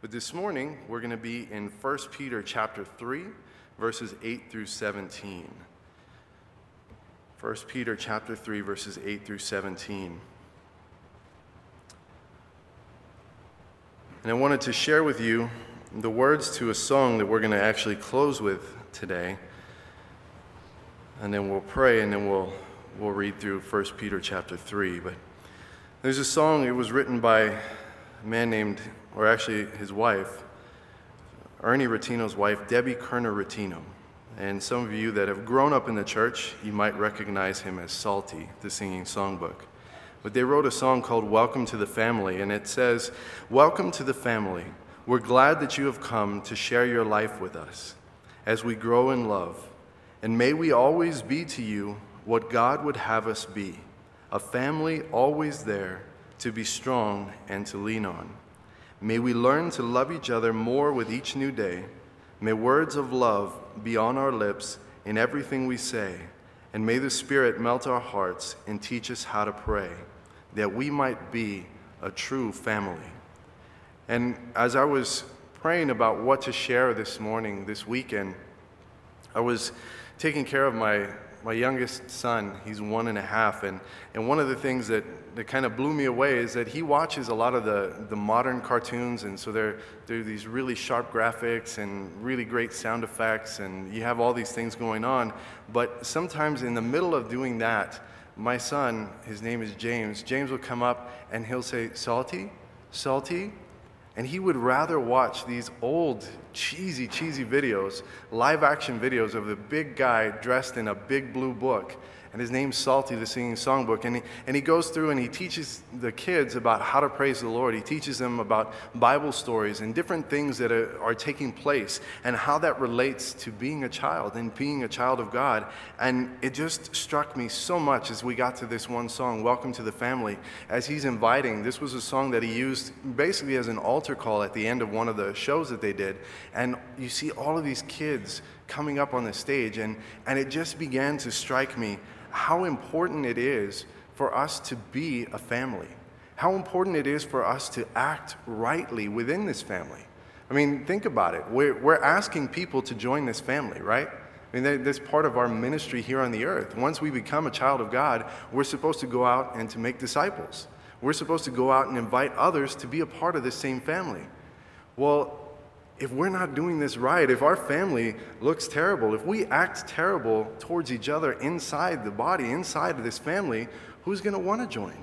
But this morning, we're going to be in 1 Peter chapter 3, verses 8 through 17. 1 Peter chapter 3, verses 8 through 17. And I wanted to share with you the words to a song that we're going to actually close with today. And then we'll pray and then we'll, we'll read through 1 Peter chapter 3. But there's a song, it was written by a man named or actually his wife, Ernie Rettino's wife, Debbie Kerner Rettino. And some of you that have grown up in the church, you might recognize him as Salty, the singing songbook. But they wrote a song called Welcome to the Family, and it says, Welcome to the family. We're glad that you have come to share your life with us as we grow in love. And may we always be to you what God would have us be a family always there to be strong and to lean on. May we learn to love each other more with each new day. May words of love be on our lips in everything we say. And may the Spirit melt our hearts and teach us how to pray, that we might be a true family. And as I was praying about what to share this morning, this weekend, I was taking care of my my youngest son, he's one and a half, and, and one of the things that, that kind of blew me away is that he watches a lot of the, the modern cartoons, and so they're, they're these really sharp graphics and really great sound effects, and you have all these things going on. But sometimes in the middle of doing that, my son, his name is James, James will come up and he'll say, Salty, Salty, and he would rather watch these old, cheesy, cheesy videos, live action videos of the big guy dressed in a big blue book and his name's Salty, the singing songbook. And he, and he goes through and he teaches the kids about how to praise the Lord. He teaches them about Bible stories and different things that are, are taking place and how that relates to being a child and being a child of God. And it just struck me so much as we got to this one song, Welcome to the Family, as he's inviting. This was a song that he used basically as an altar call at the end of one of the shows that they did. And you see all of these kids coming up on the stage, and, and it just began to strike me how important it is for us to be a family, how important it is for us to act rightly within this family. I mean, think about it. We're, we're asking people to join this family, right? I mean, that's part of our ministry here on the earth. Once we become a child of God, we're supposed to go out and to make disciples. We're supposed to go out and invite others to be a part of this same family. Well, if we're not doing this right, if our family looks terrible, if we act terrible towards each other inside the body, inside of this family, who's going to want to join?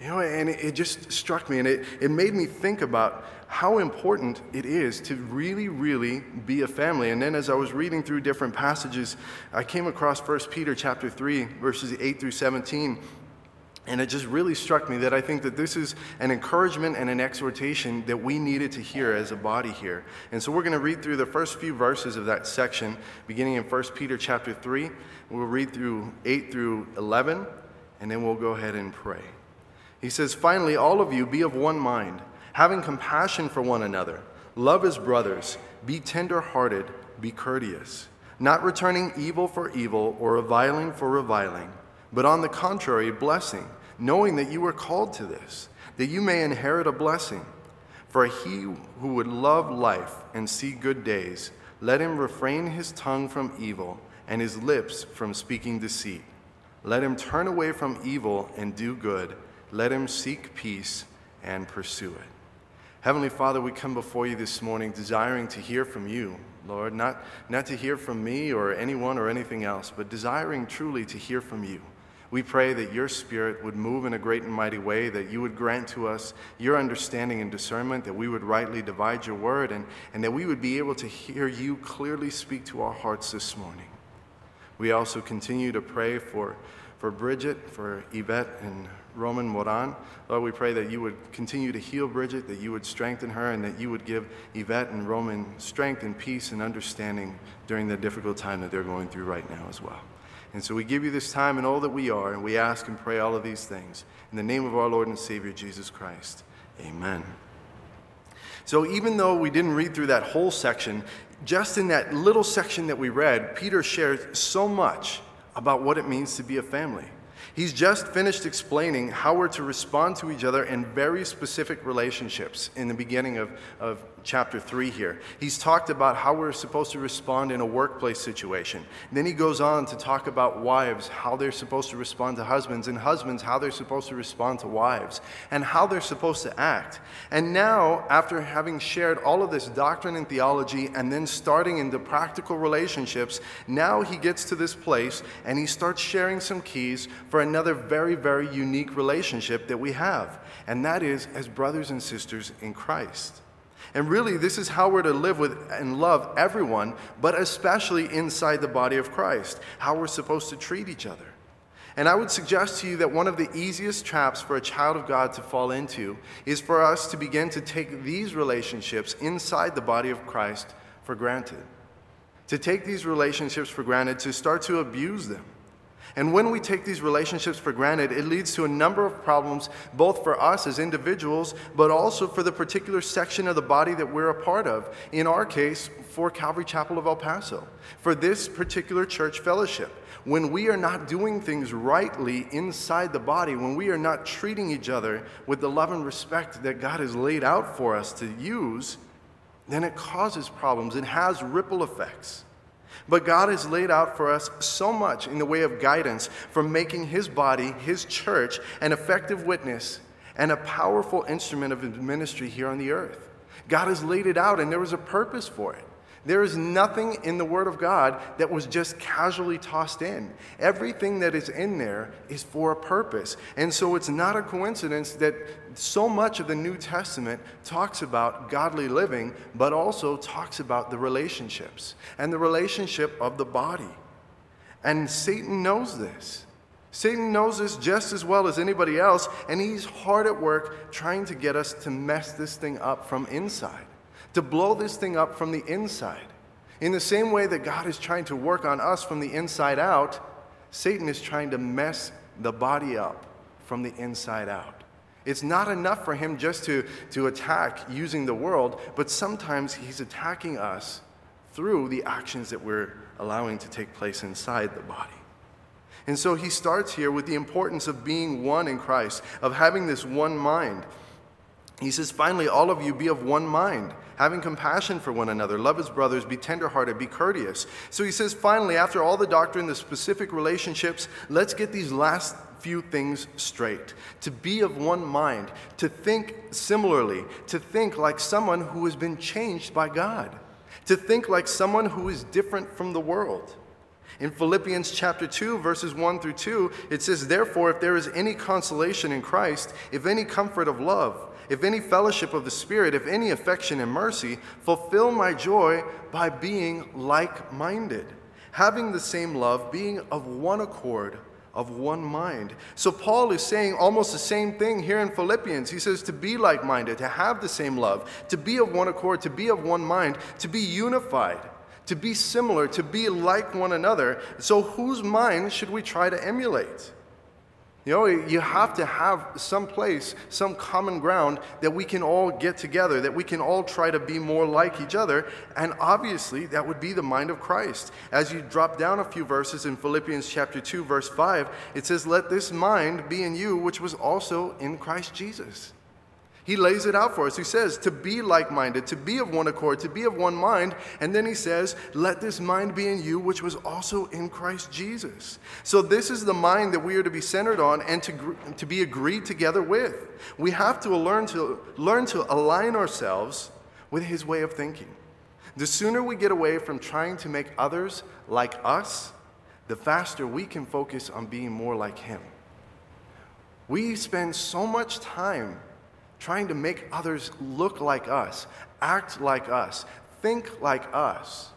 You know, and it, just struck me and it, it made me think about how important it is to really, really be a family. And then as I was reading through different passages, I came across 1 Peter chapter 3, verses 8 through 17. And it just really struck me that I think that this is an encouragement and an exhortation that we needed to hear as a body here. And so we're going to read through the first few verses of that section, beginning in 1 Peter chapter 3. We'll read through 8 through 11, and then we'll go ahead and pray. He says, Finally, all of you be of one mind, having compassion for one another. Love as brothers. Be tender hearted. Be courteous. Not returning evil for evil or reviling for reviling but on the contrary, blessing, knowing that you were called to this, that you may inherit a blessing. For he who would love life and see good days, let him refrain his tongue from evil and his lips from speaking deceit. Let him turn away from evil and do good. Let him seek peace and pursue it. Heavenly Father, we come before you this morning desiring to hear from you, Lord, not, not to hear from me or anyone or anything else, but desiring truly to hear from you. We pray that your Spirit would move in a great and mighty way, that you would grant to us your understanding and discernment, that we would rightly divide your word, and, and that we would be able to hear you clearly speak to our hearts this morning. We also continue to pray for, for Bridget, for Yvette, and Roman Moran. Lord, we pray that you would continue to heal Bridget, that you would strengthen her, and that you would give Yvette and Roman strength and peace and understanding during the difficult time that they're going through right now as well. And so we give you this time and all that we are, and we ask and pray all of these things. In the name of our Lord and Savior, Jesus Christ. Amen. So even though we didn't read through that whole section, just in that little section that we read, Peter shares so much about what it means to be a family. He's just finished explaining how we're to respond to each other in very specific relationships in the beginning of, of chapter 3 here. He's talked about how we're supposed to respond in a workplace situation. then he goes on to talk about wives, how they're supposed to respond to husbands, and husbands, how they're supposed to respond to wives, and how they're supposed to act. And now, after having shared all of this doctrine and theology, and then starting into practical relationships, now he gets to this place and he starts sharing some keys for another very, very unique relationship that we have, and that is as brothers and sisters in Christ. And really, this is how we're to live with and love everyone, but especially inside the body of Christ, how we're supposed to treat each other. And I would suggest to you that one of the easiest traps for a child of God to fall into is for us to begin to take these relationships inside the body of Christ for granted. To take these relationships for granted, to start to abuse them. And when we take these relationships for granted, it leads to a number of problems, both for us as individuals, but also for the particular section of the body that we're a part of. In our case, for Calvary Chapel of El Paso, for this particular church fellowship. When we are not doing things rightly inside the body, when we are not treating each other with the love and respect that God has laid out for us to use, then it causes problems. It has ripple effects. But God has laid out for us so much in the way of guidance for making His body, His church, an effective witness and a powerful instrument of His ministry here on the earth. God has laid it out, and there was a purpose for it. There is nothing in the Word of God that was just casually tossed in. Everything that is in there is for a purpose. And so it's not a coincidence that so much of the New Testament talks about godly living, but also talks about the relationships and the relationship of the body. And Satan knows this. Satan knows this just as well as anybody else, and he's hard at work trying to get us to mess this thing up from inside to blow this thing up from the inside. In the same way that God is trying to work on us from the inside out, Satan is trying to mess the body up from the inside out. It's not enough for him just to, to attack using the world, but sometimes he's attacking us through the actions that we're allowing to take place inside the body. And so he starts here with the importance of being one in Christ, of having this one mind. He says, finally, all of you be of one mind having compassion for one another, love his brothers, be tenderhearted, be courteous. So he says, finally, after all the doctrine, the specific relationships, let's get these last few things straight. To be of one mind, to think similarly, to think like someone who has been changed by God, to think like someone who is different from the world. In Philippians chapter 2, verses 1 through 2, it says, Therefore, if there is any consolation in Christ, if any comfort of love, if any fellowship of the Spirit, if any affection and mercy, fulfill my joy by being like minded, having the same love, being of one accord, of one mind. So Paul is saying almost the same thing here in Philippians. He says to be like minded, to have the same love, to be of one accord, to be of one mind, to be unified. To be similar, to be like one another. So, whose mind should we try to emulate? You know, you have to have some place, some common ground that we can all get together, that we can all try to be more like each other. And obviously, that would be the mind of Christ. As you drop down a few verses in Philippians chapter 2, verse 5, it says, Let this mind be in you, which was also in Christ Jesus. He lays it out for us. He says to be like minded, to be of one accord, to be of one mind. And then he says, Let this mind be in you, which was also in Christ Jesus. So, this is the mind that we are to be centered on and to, to be agreed together with. We have to learn, to learn to align ourselves with his way of thinking. The sooner we get away from trying to make others like us, the faster we can focus on being more like him. We spend so much time trying to make others look like us, act like us, think like us,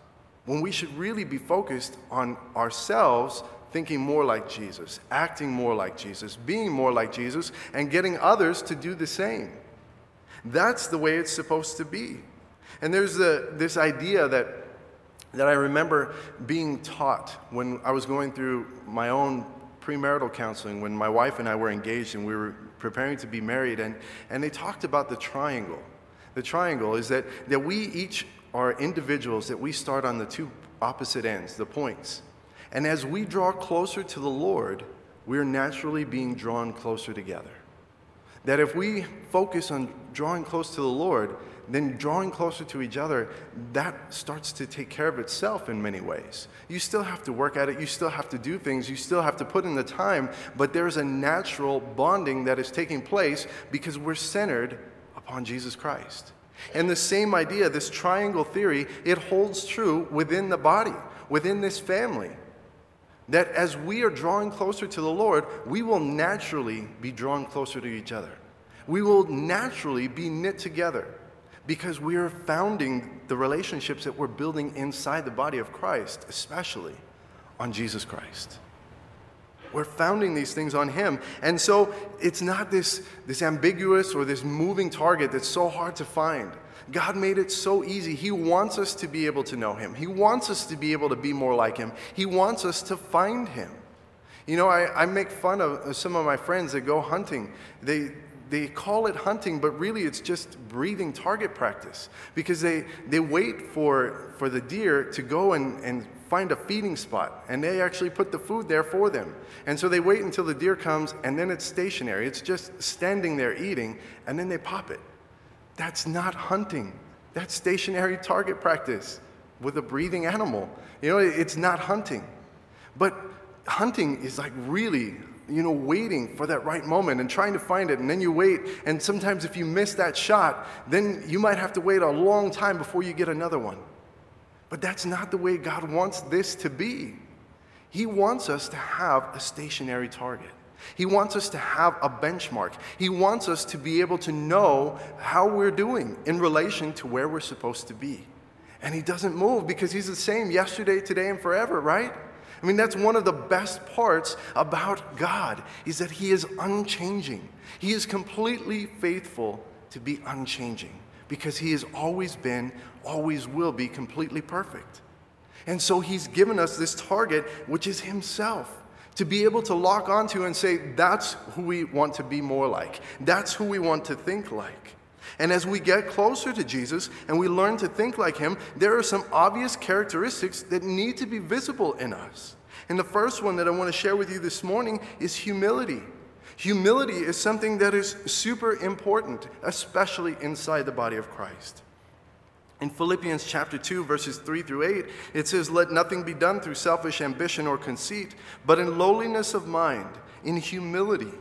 when we should really be focused on ourselves thinking more like Jesus, acting more like Jesus, being more like Jesus, and getting others to do the same. That's the way it's supposed to be. And there's the, this idea that, that I remember being taught when I was going through my own premarital counseling, when my wife and I were engaged and we were preparing to be married, and, and they talked about the triangle. The triangle is that, that we each are individuals, that we start on the two opposite ends, the points. And as we draw closer to the Lord, we're naturally being drawn closer together. That if we focus on drawing close to the Lord, then drawing closer to each other, that starts to take care of itself in many ways. You still have to work at it, you still have to do things, you still have to put in the time, but there's a natural bonding that is taking place because we're centered upon Jesus Christ. And the same idea, this triangle theory, it holds true within the body, within this family. That as we are drawing closer to the Lord, we will naturally be drawn closer to each other. We will naturally be knit together because we are founding the relationships that we're building inside the body of Christ, especially on Jesus Christ. We're founding these things on Him. And so it's not this, this ambiguous or this moving target that's so hard to find. God made it so easy. He wants us to be able to know Him, He wants us to be able to be more like Him, He wants us to find Him. You know, I, I make fun of some of my friends that go hunting. They, they call it hunting, but really it's just breathing target practice because they, they wait for, for the deer to go and, and find a feeding spot and they actually put the food there for them. And so they wait until the deer comes and then it's stationary. It's just standing there eating and then they pop it. That's not hunting. That's stationary target practice with a breathing animal. You know, it's not hunting. But hunting is like really, you know, waiting for that right moment and trying to find it. And then you wait. And sometimes if you miss that shot, then you might have to wait a long time before you get another one. But that's not the way God wants this to be. He wants us to have a stationary target. He wants us to have a benchmark. He wants us to be able to know how we're doing in relation to where we're supposed to be. And He doesn't move because He's the same yesterday, today, and forever, right? I mean, that's one of the best parts about God is that He is unchanging. He is completely faithful to be unchanging because He has always been, always will be completely perfect. And so He's given us this target, which is Himself to be able to lock onto and say, that's who we want to be more like. That's who we want to think like. And as we get closer to Jesus and we learn to think like him, there are some obvious characteristics that need to be visible in us. And the first one that I want to share with you this morning is humility. Humility is something that is super important, especially inside the body of Christ. In Philippians chapter 2, verses 3 through 8, it says, Let nothing be done through selfish ambition or conceit, but in lowliness of mind, in humility.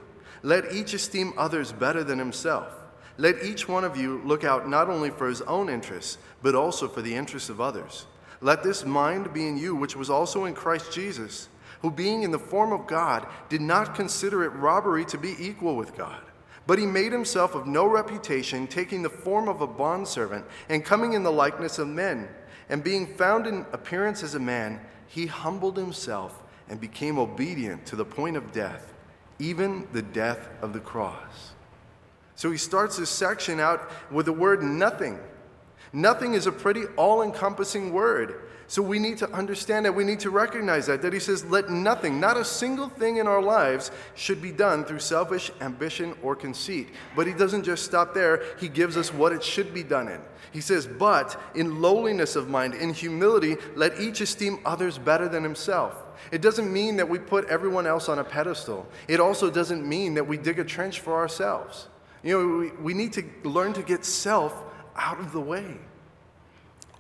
Let each esteem others better than himself. Let each one of you look out not only for his own interests, but also for the interests of others. Let this mind be in you, which was also in Christ Jesus, who being in the form of God, did not consider it robbery to be equal with God but he made himself of no reputation, taking the form of a bondservant, and coming in the likeness of men. And being found in appearance as a man, he humbled himself and became obedient to the point of death, even the death of the cross. So he starts this section out with the word nothing. Nothing is a pretty all encompassing word. So we need to understand that. We need to recognize that. That he says, let nothing, not a single thing in our lives, should be done through selfish ambition or conceit. But he doesn't just stop there. He gives us what it should be done in. He says, but in lowliness of mind, in humility, let each esteem others better than himself. It doesn't mean that we put everyone else on a pedestal. It also doesn't mean that we dig a trench for ourselves. You know, we, we need to learn to get self out of the way.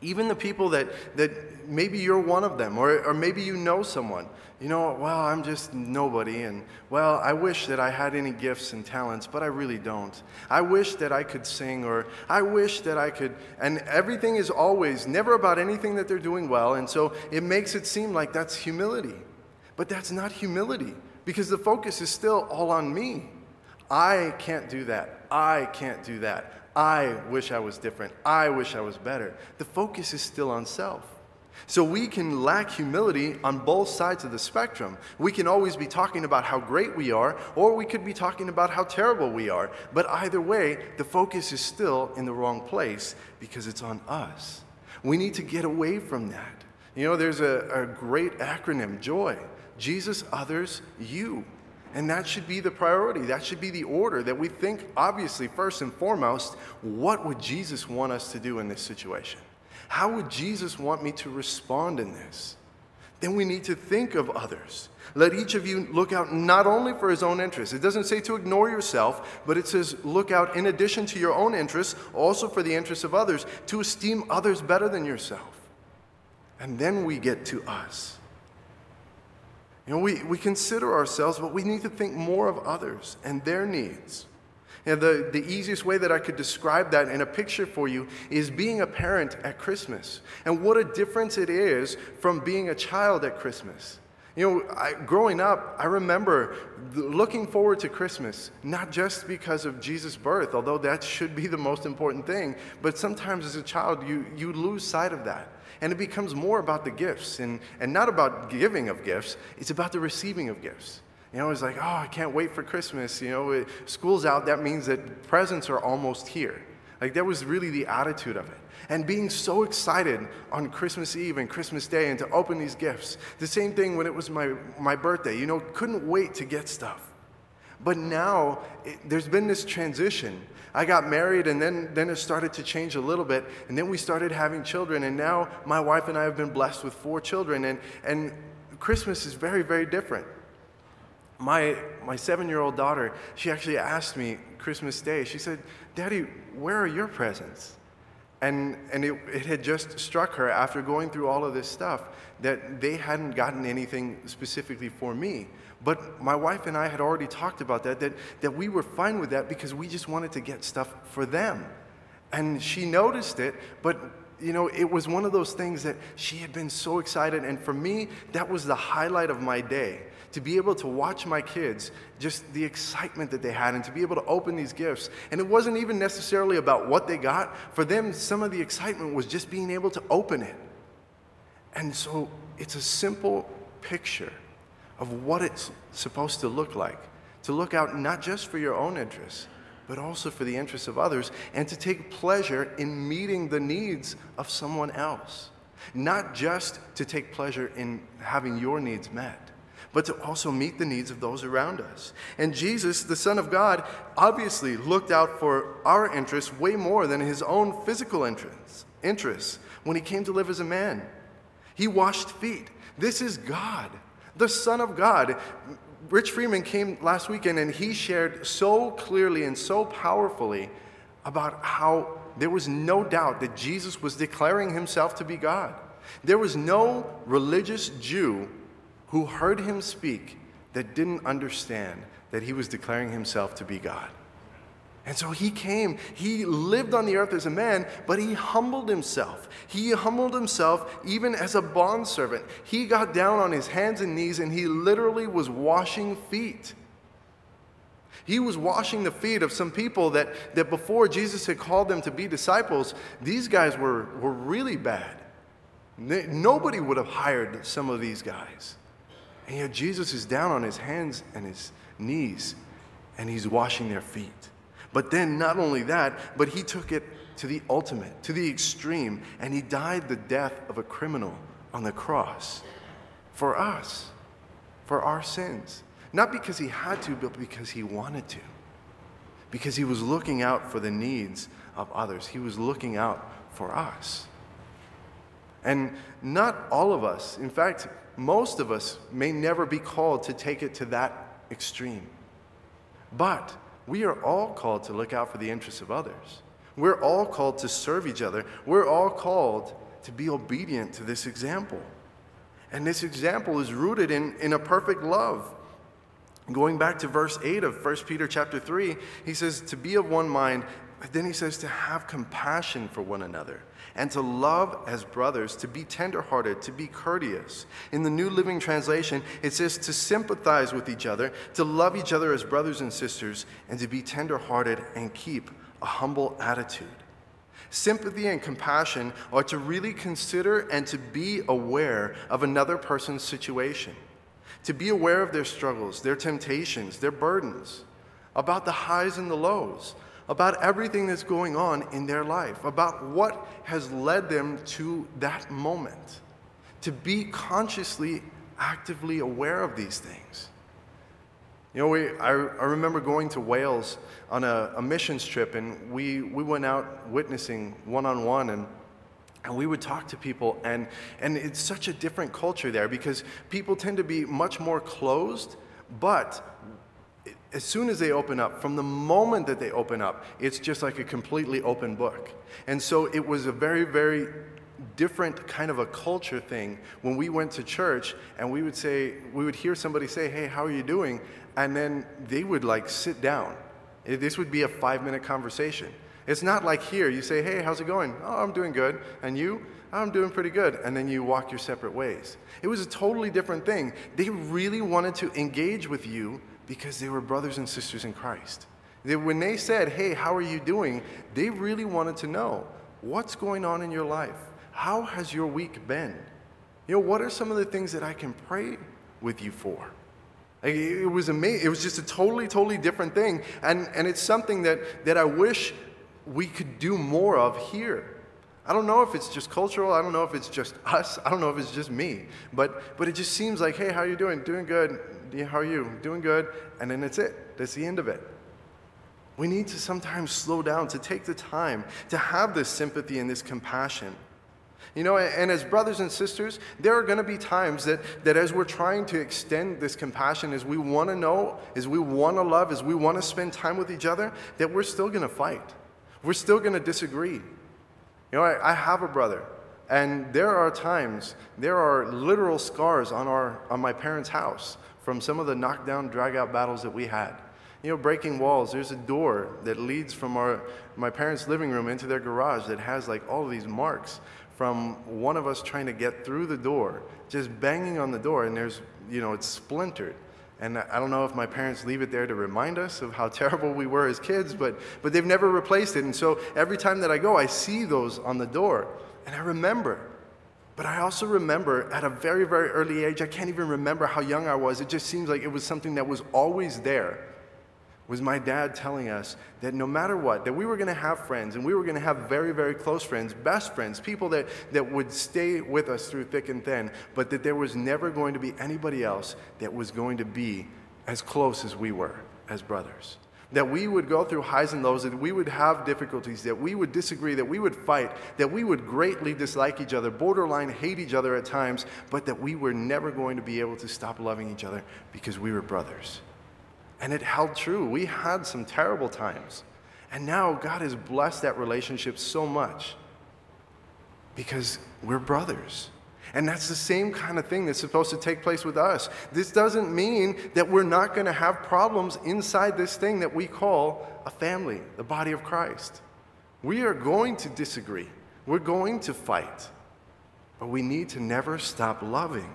Even the people that, that maybe you're one of them, or, or maybe you know someone. You know, well, I'm just nobody, and well, I wish that I had any gifts and talents, but I really don't. I wish that I could sing, or I wish that I could, and everything is always never about anything that they're doing well, and so it makes it seem like that's humility. But that's not humility, because the focus is still all on me. I can't do that. I can't do that. I wish I was different. I wish I was better. The focus is still on self. So we can lack humility on both sides of the spectrum. We can always be talking about how great we are, or we could be talking about how terrible we are. But either way, the focus is still in the wrong place because it's on us. We need to get away from that. You know, there's a, a great acronym, JOY Jesus, others, you. And that should be the priority. That should be the order that we think, obviously, first and foremost, what would Jesus want us to do in this situation? How would Jesus want me to respond in this? Then we need to think of others. Let each of you look out not only for his own interests. It doesn't say to ignore yourself, but it says look out in addition to your own interests, also for the interests of others, to esteem others better than yourself. And then we get to us. You know, we, we consider ourselves, but we need to think more of others and their needs. You know, the, the easiest way that I could describe that in a picture for you is being a parent at Christmas. And what a difference it is from being a child at Christmas. You know, I, growing up, I remember looking forward to Christmas, not just because of Jesus' birth, although that should be the most important thing, but sometimes as a child, you, you lose sight of that. And it becomes more about the gifts and, and not about giving of gifts, it's about the receiving of gifts. You know, it's like, oh, I can't wait for Christmas. You know, it, school's out, that means that presents are almost here. Like, that was really the attitude of it. And being so excited on Christmas Eve and Christmas Day and to open these gifts. The same thing when it was my, my birthday, you know, couldn't wait to get stuff. But now it, there's been this transition. I got married and then, then it started to change a little bit. And then we started having children. And now my wife and I have been blessed with four children. And, and Christmas is very, very different. My, my seven year old daughter, she actually asked me Christmas Day, she said, Daddy, where are your presents? And, and it, it had just struck her after going through all of this stuff that they hadn't gotten anything specifically for me. But my wife and I had already talked about that, that, that we were fine with that because we just wanted to get stuff for them. And she noticed it, but you know, it was one of those things that she had been so excited. And for me, that was the highlight of my day to be able to watch my kids, just the excitement that they had, and to be able to open these gifts. And it wasn't even necessarily about what they got. For them, some of the excitement was just being able to open it. And so it's a simple picture of what it's supposed to look like to look out not just for your own interests, but also for the interests of others, and to take pleasure in meeting the needs of someone else. Not just to take pleasure in having your needs met but to also meet the needs of those around us. And Jesus, the Son of God, obviously looked out for our interests way more than his own physical interests, interests when he came to live as a man. He washed feet. This is God, the Son of God. Rich Freeman came last weekend and he shared so clearly and so powerfully about how there was no doubt that Jesus was declaring himself to be God. There was no religious Jew who heard him speak that didn't understand that he was declaring himself to be God. And so he came, he lived on the earth as a man, but he humbled himself. He humbled himself even as a bondservant. He got down on his hands and knees and he literally was washing feet. He was washing the feet of some people that, that before Jesus had called them to be disciples, these guys were, were really bad. Nobody would have hired some of these guys. And yet Jesus is down on his hands and his knees and he's washing their feet. But then, not only that, but he took it to the ultimate, to the extreme, and he died the death of a criminal on the cross for us, for our sins. Not because he had to, but because he wanted to. Because he was looking out for the needs of others, he was looking out for us. And not all of us, in fact, most of us may never be called to take it to that extreme. But we are all called to look out for the interests of others. We're all called to serve each other. We're all called to be obedient to this example. And this example is rooted in, in a perfect love. Going back to verse 8 of 1 Peter chapter 3, he says, To be of one mind, but then he says, To have compassion for one another and to love as brothers, to be tenderhearted, to be courteous. In the New Living Translation, it says to sympathize with each other, to love each other as brothers and sisters, and to be tenderhearted and keep a humble attitude. Sympathy and compassion are to really consider and to be aware of another person's situation, to be aware of their struggles, their temptations, their burdens, about the highs and the lows, about everything that's going on in their life, about what has led them to that moment, to be consciously, actively aware of these things. You know, we, I, I remember going to Wales on a, a missions trip, and we, we went out witnessing one on one, and and we would talk to people and and it's such a different culture there because people tend to be much more closed but as soon as they open up from the moment that they open up it's just like a completely open book and so it was a very very different kind of a culture thing when we went to church and we would say we would hear somebody say hey how are you doing and then they would like sit down eh, this would be a five minute conversation it's not like here, you say, hey, how's it going? Oh, I'm doing good. And you? I'm doing pretty good. And then you walk your separate ways. It was a totally different thing. They really wanted to engage with you because they were brothers and sisters in Christ. They, when they said, hey, how are you doing? They really wanted to know what's going on in your life? How has your week been? You know, what are some of the things that I can pray with you for? It was amazing. It was just a totally, totally different thing. And, and it's something that, that I wish we could do more of here. I don't know if it's just cultural. I don't know if it's just us. I don't know if it's just me. But, but it just seems like, hey, how are you doing? Doing good. How are you? Doing good. And then it's it. That's the end of it. We need to sometimes slow down, to take the time, to have this sympathy and this compassion. You know, and as brothers and sisters, there are going to be times that, that as we're trying to extend this compassion, as we want to know, as we want to love, as we want to spend time with each other, that we're still going to fight. We're still going to disagree. You know, I, I have a brother, and there are times, there are literal scars on, our, on my parents' house from some of the knockdown, drag out battles that we had. You know, breaking walls. There's a door that leads from our, my parents' living room into their garage that has like all of these marks from one of us trying to get through the door, just banging on the door, and there's, you know, it's splintered. And I don't know if my parents leave it there to remind us of how terrible we were as kids, but, but they've never replaced it. And so every time that I go, I see those on the door, and I remember. But I also remember at a very, very early age, I can't even remember how young I was. It just seems like it was something that was always there was my dad telling us that no matter what, that we were going to have friends and we were going to have very, very close friends, best friends, people that, that would stay with us through thick and thin, but that there was never going to be anybody else that was going to be as close as we were as brothers. That we would go through highs and lows, that we would have difficulties, that we would disagree, that we would fight, that we would greatly dislike each other, borderline hate each other at times, but that we were never going to be able to stop loving each other because we were brothers. And it held true. We had some terrible times. And now God has blessed that relationship so much because we're brothers. And that's the same kind of thing that's supposed to take place with us. This doesn't mean that we're not going to have problems inside this thing that we call a family, the body of Christ. We are going to disagree, we're going to fight, but we need to never stop loving.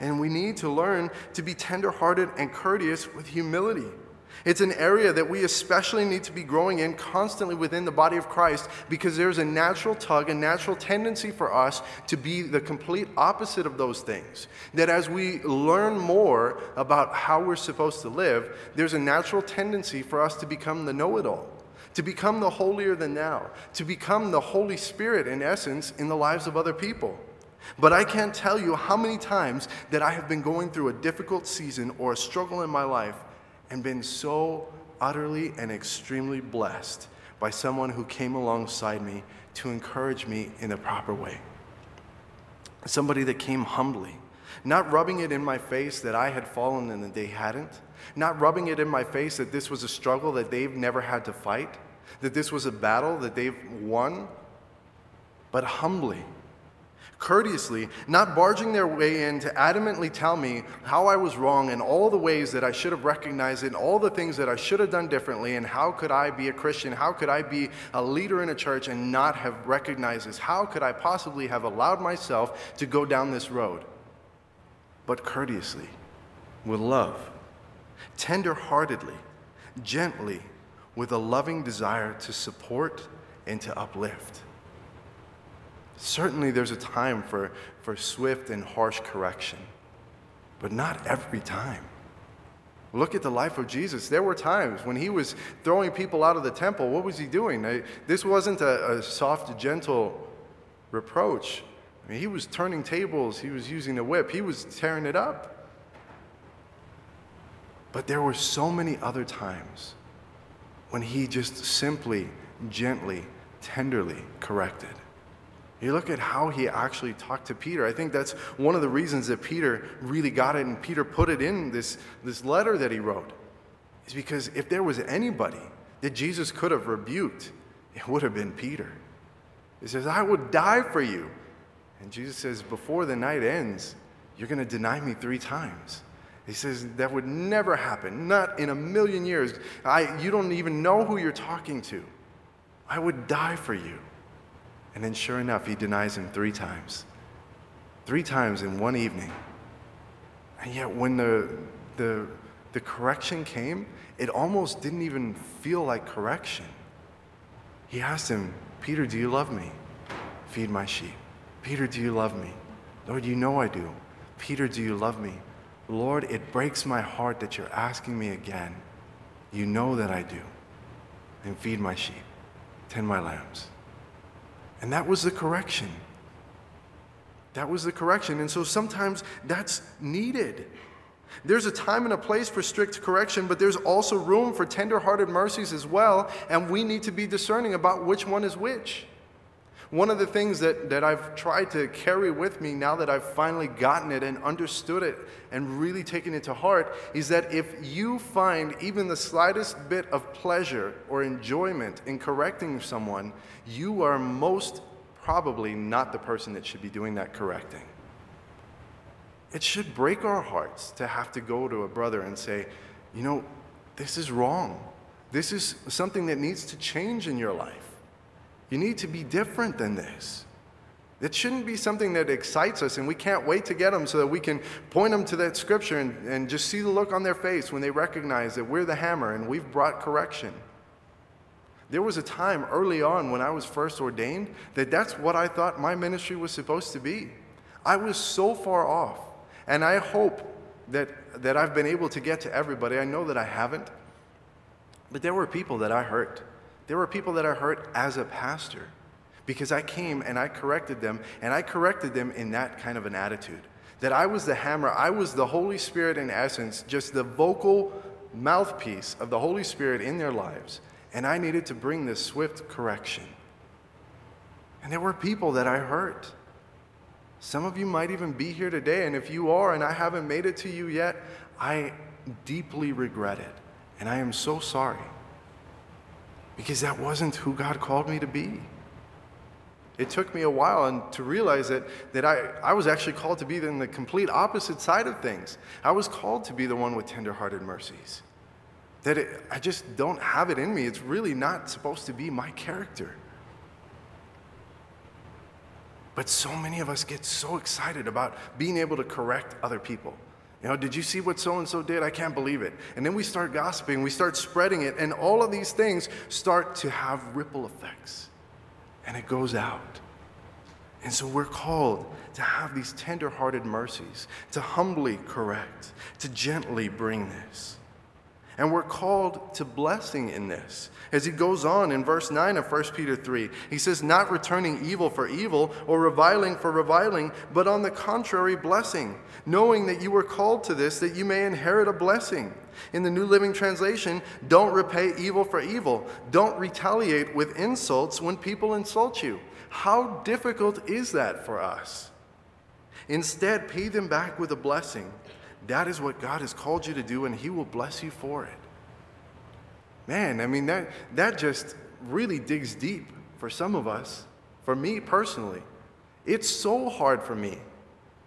And we need to learn to be tenderhearted and courteous with humility. It's an area that we especially need to be growing in constantly within the body of Christ because there's a natural tug, a natural tendency for us to be the complete opposite of those things. That as we learn more about how we're supposed to live, there's a natural tendency for us to become the know it all, to become the holier than thou, to become the Holy Spirit in essence in the lives of other people. But I can't tell you how many times that I have been going through a difficult season or a struggle in my life and been so utterly and extremely blessed by someone who came alongside me to encourage me in the proper way. Somebody that came humbly, not rubbing it in my face that I had fallen and that they hadn't, not rubbing it in my face that this was a struggle that they've never had to fight, that this was a battle that they've won, but humbly courteously, not barging their way in to adamantly tell me how I was wrong and all the ways that I should have recognized it and all the things that I should have done differently and how could I be a Christian? How could I be a leader in a church and not have recognized this? How could I possibly have allowed myself to go down this road? But courteously, with love, tender-heartedly, gently, with a loving desire to support and to uplift. Certainly, there's a time for, for swift and harsh correction, but not every time. Look at the life of Jesus. There were times when he was throwing people out of the temple. What was he doing? This wasn't a, a soft, gentle reproach. I mean, he was turning tables, he was using the whip, he was tearing it up. But there were so many other times when he just simply, gently, tenderly corrected. You look at how he actually talked to Peter. I think that's one of the reasons that Peter really got it and Peter put it in this, this letter that he wrote. Is because if there was anybody that Jesus could have rebuked, it would have been Peter. He says, I would die for you. And Jesus says, Before the night ends, you're going to deny me three times. He says, That would never happen, not in a million years. I, you don't even know who you're talking to. I would die for you. And then, sure enough, he denies him three times. Three times in one evening. And yet, when the, the, the correction came, it almost didn't even feel like correction. He asked him, Peter, do you love me? Feed my sheep. Peter, do you love me? Lord, you know I do. Peter, do you love me? Lord, it breaks my heart that you're asking me again. You know that I do. And feed my sheep, tend my lambs. And that was the correction. That was the correction. And so sometimes that's needed. There's a time and a place for strict correction, but there's also room for tender-hearted mercies as well, and we need to be discerning about which one is which. One of the things that, that I've tried to carry with me now that I've finally gotten it and understood it and really taken it to heart is that if you find even the slightest bit of pleasure or enjoyment in correcting someone, you are most probably not the person that should be doing that correcting. It should break our hearts to have to go to a brother and say, you know, this is wrong. This is something that needs to change in your life. You need to be different than this. It shouldn't be something that excites us and we can't wait to get them so that we can point them to that scripture and, and just see the look on their face when they recognize that we're the hammer and we've brought correction. There was a time early on when I was first ordained that that's what I thought my ministry was supposed to be. I was so far off. And I hope that, that I've been able to get to everybody. I know that I haven't. But there were people that I hurt. There were people that I hurt as a pastor because I came and I corrected them, and I corrected them in that kind of an attitude. That I was the hammer, I was the Holy Spirit in essence, just the vocal mouthpiece of the Holy Spirit in their lives, and I needed to bring this swift correction. And there were people that I hurt. Some of you might even be here today, and if you are and I haven't made it to you yet, I deeply regret it, and I am so sorry because that wasn't who God called me to be. It took me a while and to realize that, that I, I was actually called to be in the complete opposite side of things. I was called to be the one with tenderhearted mercies. That it, I just don't have it in me. It's really not supposed to be my character. But so many of us get so excited about being able to correct other people. You know, did you see what so and so did? I can't believe it. And then we start gossiping, we start spreading it, and all of these things start to have ripple effects. And it goes out. And so we're called to have these tender hearted mercies, to humbly correct, to gently bring this. And we're called to blessing in this. As he goes on in verse 9 of 1 Peter 3, he says, Not returning evil for evil or reviling for reviling, but on the contrary, blessing, knowing that you were called to this, that you may inherit a blessing. In the New Living Translation, don't repay evil for evil. Don't retaliate with insults when people insult you. How difficult is that for us? Instead, pay them back with a blessing. That is what God has called you to do, and He will bless you for it. Man, I mean, that, that just really digs deep for some of us. For me personally, it's so hard for me,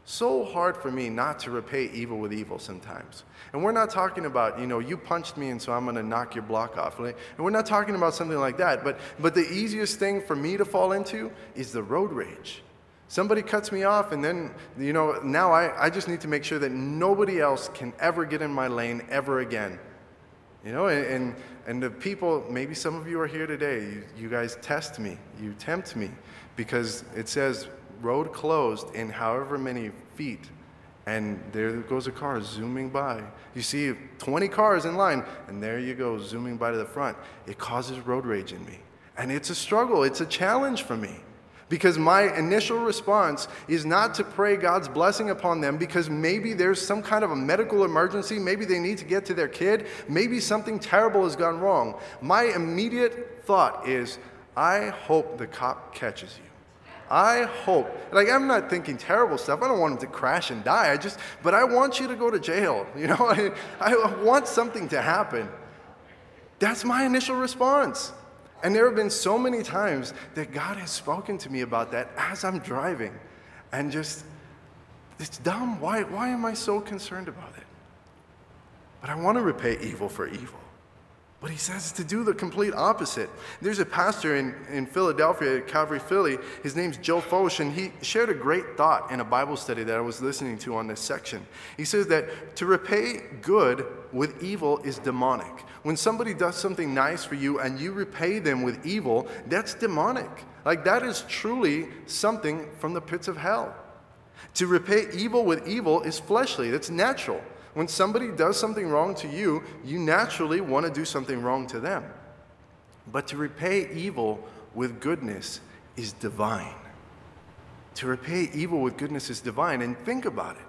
so hard for me not to repay evil with evil sometimes. And we're not talking about, you know, you punched me and so I'm going to knock your block off. And we're not talking about something like that. But, but the easiest thing for me to fall into is the road rage. Somebody cuts me off, and then, you know, now I, I just need to make sure that nobody else can ever get in my lane ever again. You know, and, and, the people, maybe some of you are here today, you, you guys test me, you tempt me, because it says road closed in however many feet, and there goes a car zooming by. You see 20 cars in line, and there you go, zooming by to the front. It causes road rage in me. And it's a struggle, it's a challenge for me. Because my initial response is not to pray God's blessing upon them because maybe there's some kind of a medical emergency, maybe they need to get to their kid, maybe something terrible has gone wrong. My immediate thought is, I hope the cop catches you. I hope, like, I'm not thinking terrible stuff. I don't want him to crash and die. I just, but I want you to go to jail. You know, I, I want something to happen. That's my initial response. And there have been so many times that God has spoken to me about that as I'm driving. And just, it's dumb. Why, why am I so concerned about it? But I want to repay evil for evil. But he says to do the complete opposite. There's a pastor in, in Philadelphia Calvary, Philly. His name's Joe Focht, and he shared a great thought in a Bible study that I was listening to on this section. He says that to repay good with evil is demonic. When somebody does something nice for you and you repay them with evil, that's demonic. Like that is truly something from the pits of hell. To repay evil with evil is fleshly, that's natural. When somebody does something wrong to you, you naturally want to do something wrong to them. But to repay evil with goodness is divine. To repay evil with goodness is divine. And think about it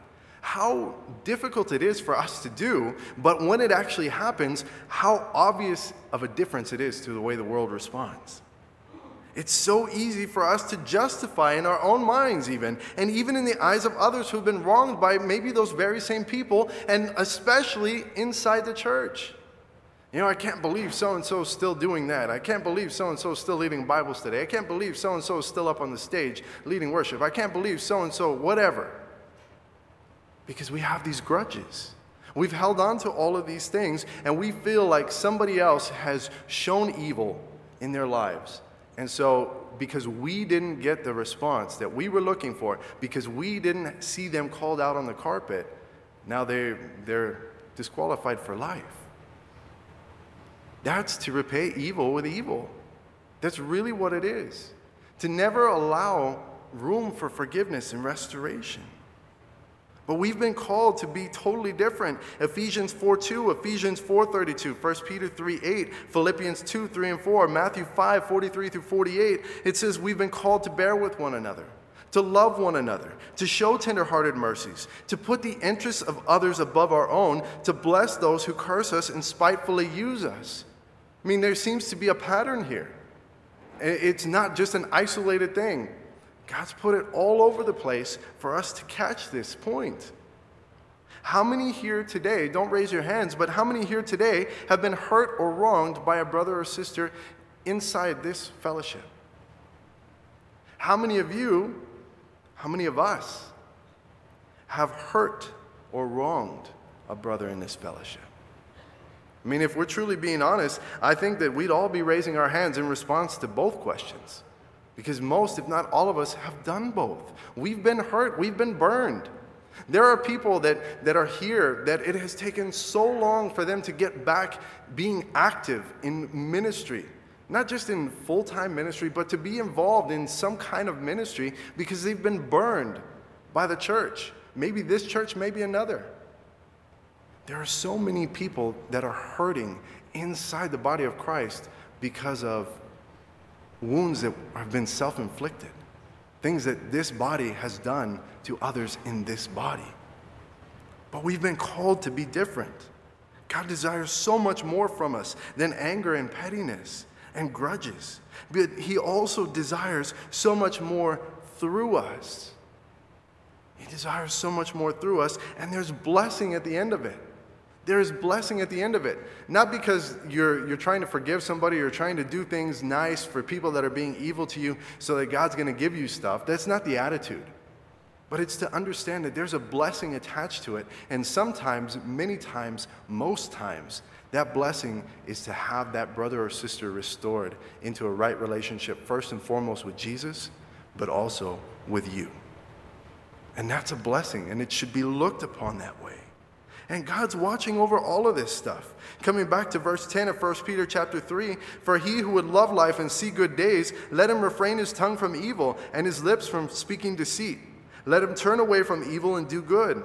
how difficult it is for us to do, but when it actually happens, how obvious of a difference it is to the way the world responds. It's so easy for us to justify in our own minds, even, and even in the eyes of others who've been wronged by maybe those very same people, and especially inside the church. You know, I can't believe so and so is still doing that. I can't believe so and so is still leading Bibles today. I can't believe so and so is still up on the stage leading worship. I can't believe so and so, whatever. Because we have these grudges. We've held on to all of these things, and we feel like somebody else has shown evil in their lives. And so, because we didn't get the response that we were looking for, because we didn't see them called out on the carpet, now they, they're disqualified for life. That's to repay evil with evil. That's really what it is. To never allow room for forgiveness and restoration. But we've been called to be totally different. Ephesians 4 2, Ephesians 4 32, 1 Peter 3 8, Philippians 2 3 and 4, Matthew 5 43 through 48. It says we've been called to bear with one another, to love one another, to show tenderhearted mercies, to put the interests of others above our own, to bless those who curse us and spitefully use us. I mean, there seems to be a pattern here. It's not just an isolated thing. God's put it all over the place for us to catch this point. How many here today, don't raise your hands, but how many here today have been hurt or wronged by a brother or sister inside this fellowship? How many of you, how many of us have hurt or wronged a brother in this fellowship? I mean, if we're truly being honest, I think that we'd all be raising our hands in response to both questions. Because most, if not all of us, have done both. We've been hurt, we've been burned. There are people that, that are here that it has taken so long for them to get back being active in ministry. Not just in full time ministry, but to be involved in some kind of ministry because they've been burned by the church. Maybe this church, maybe another. There are so many people that are hurting inside the body of Christ because of wounds that have been self inflicted, things that this body has done to others in this body. But we've been called to be different. God desires so much more from us than anger and pettiness and grudges. But He also desires so much more through us. He desires so much more through us, and there's blessing at the end of it. There is blessing at the end of it. Not because you're, you're trying to forgive somebody or trying to do things nice for people that are being evil to you so that God's going to give you stuff. That's not the attitude. But it's to understand that there's a blessing attached to it. And sometimes, many times, most times, that blessing is to have that brother or sister restored into a right relationship, first and foremost with Jesus, but also with you. And that's a blessing, and it should be looked upon that way. And God's watching over all of this stuff. Coming back to verse 10 of 1 Peter chapter 3, for he who would love life and see good days, let him refrain his tongue from evil and his lips from speaking deceit. Let him turn away from evil and do good.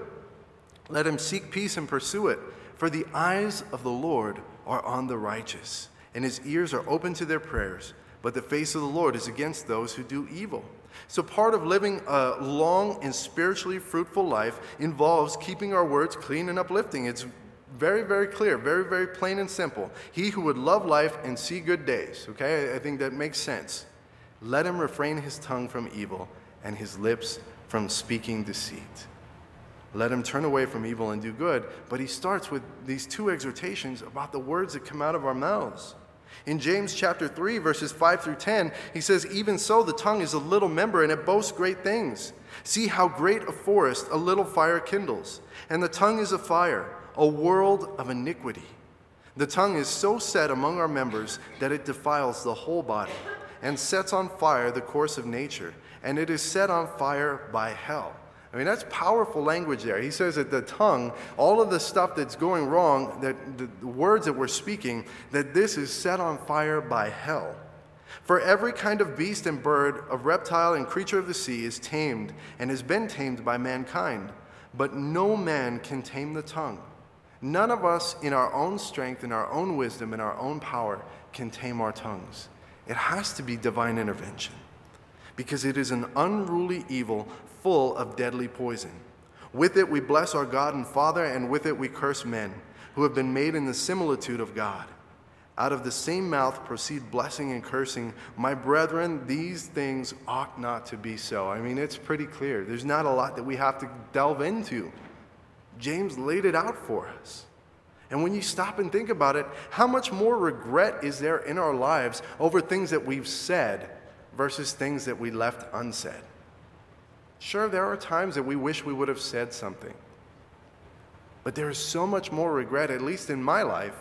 Let him seek peace and pursue it. For the eyes of the Lord are on the righteous, and his ears are open to their prayers. But the face of the Lord is against those who do evil. So, part of living a long and spiritually fruitful life involves keeping our words clean and uplifting. It's very, very clear, very, very plain and simple. He who would love life and see good days, okay? I think that makes sense. Let him refrain his tongue from evil and his lips from speaking deceit. Let him turn away from evil and do good. But he starts with these two exhortations about the words that come out of our mouths. In James chapter 3, verses 5 through 10, he says, Even so, the tongue is a little member, and it boasts great things. See how great a forest a little fire kindles. And the tongue is a fire, a world of iniquity. The tongue is so set among our members that it defiles the whole body and sets on fire the course of nature, and it is set on fire by hell. I mean, that's powerful language there. He says that the tongue, all of the stuff that's going wrong, that the words that we're speaking, that this is set on fire by hell. For every kind of beast and bird, of reptile and creature of the sea is tamed and has been tamed by mankind, but no man can tame the tongue. None of us, in our own strength, in our own wisdom, in our own power, can tame our tongues. It has to be divine intervention because it is an unruly evil full of deadly poison. With it we bless our God and Father, and with it we curse men who have been made in the similitude of God. Out of the same mouth proceed blessing and cursing. My brethren, these things ought not to be so. I mean, it's pretty clear. There's not a lot that we have to delve into. James laid it out for us. And when you stop and think about it, how much more regret is there in our lives over things that we've said versus things that we left unsaid? Sure, there are times that we wish we would have said something. But there is so much more regret, at least in my life,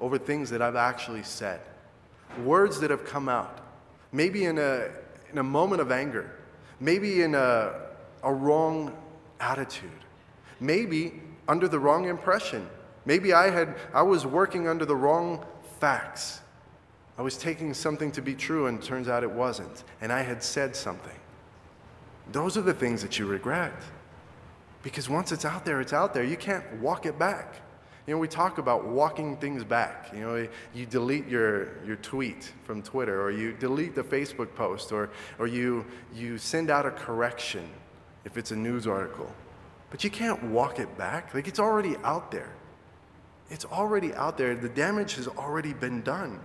over things that I've actually said. Words that have come out. Maybe in a, in a moment of anger. Maybe in a, a wrong attitude. Maybe under the wrong impression. Maybe I, had, I was working under the wrong facts. I was taking something to be true and turns out it wasn't. And I had said something. Those are the things that you regret. Because once it's out there, it's out there. You can't walk it back. You know, we talk about walking things back. You know, you delete your, your tweet from Twitter, or you delete the Facebook post, or, or you, you send out a correction if it's a news article. But you can't walk it back. Like, it's already out there. It's already out there. The damage has already been done.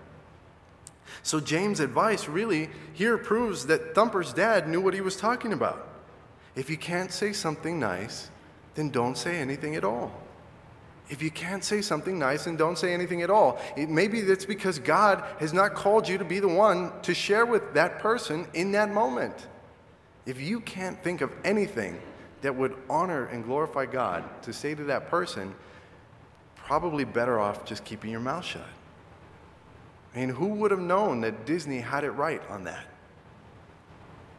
So James' advice really here proves that Thumper's dad knew what he was talking about. If you can't say something nice, then don't say anything at all. If you can't say something nice, then don't say anything at all. It, maybe that's because God has not called you to be the one to share with that person in that moment. If you can't think of anything that would honor and glorify God to say to that person, probably better off just keeping your mouth shut. I mean, who would have known that Disney had it right on that?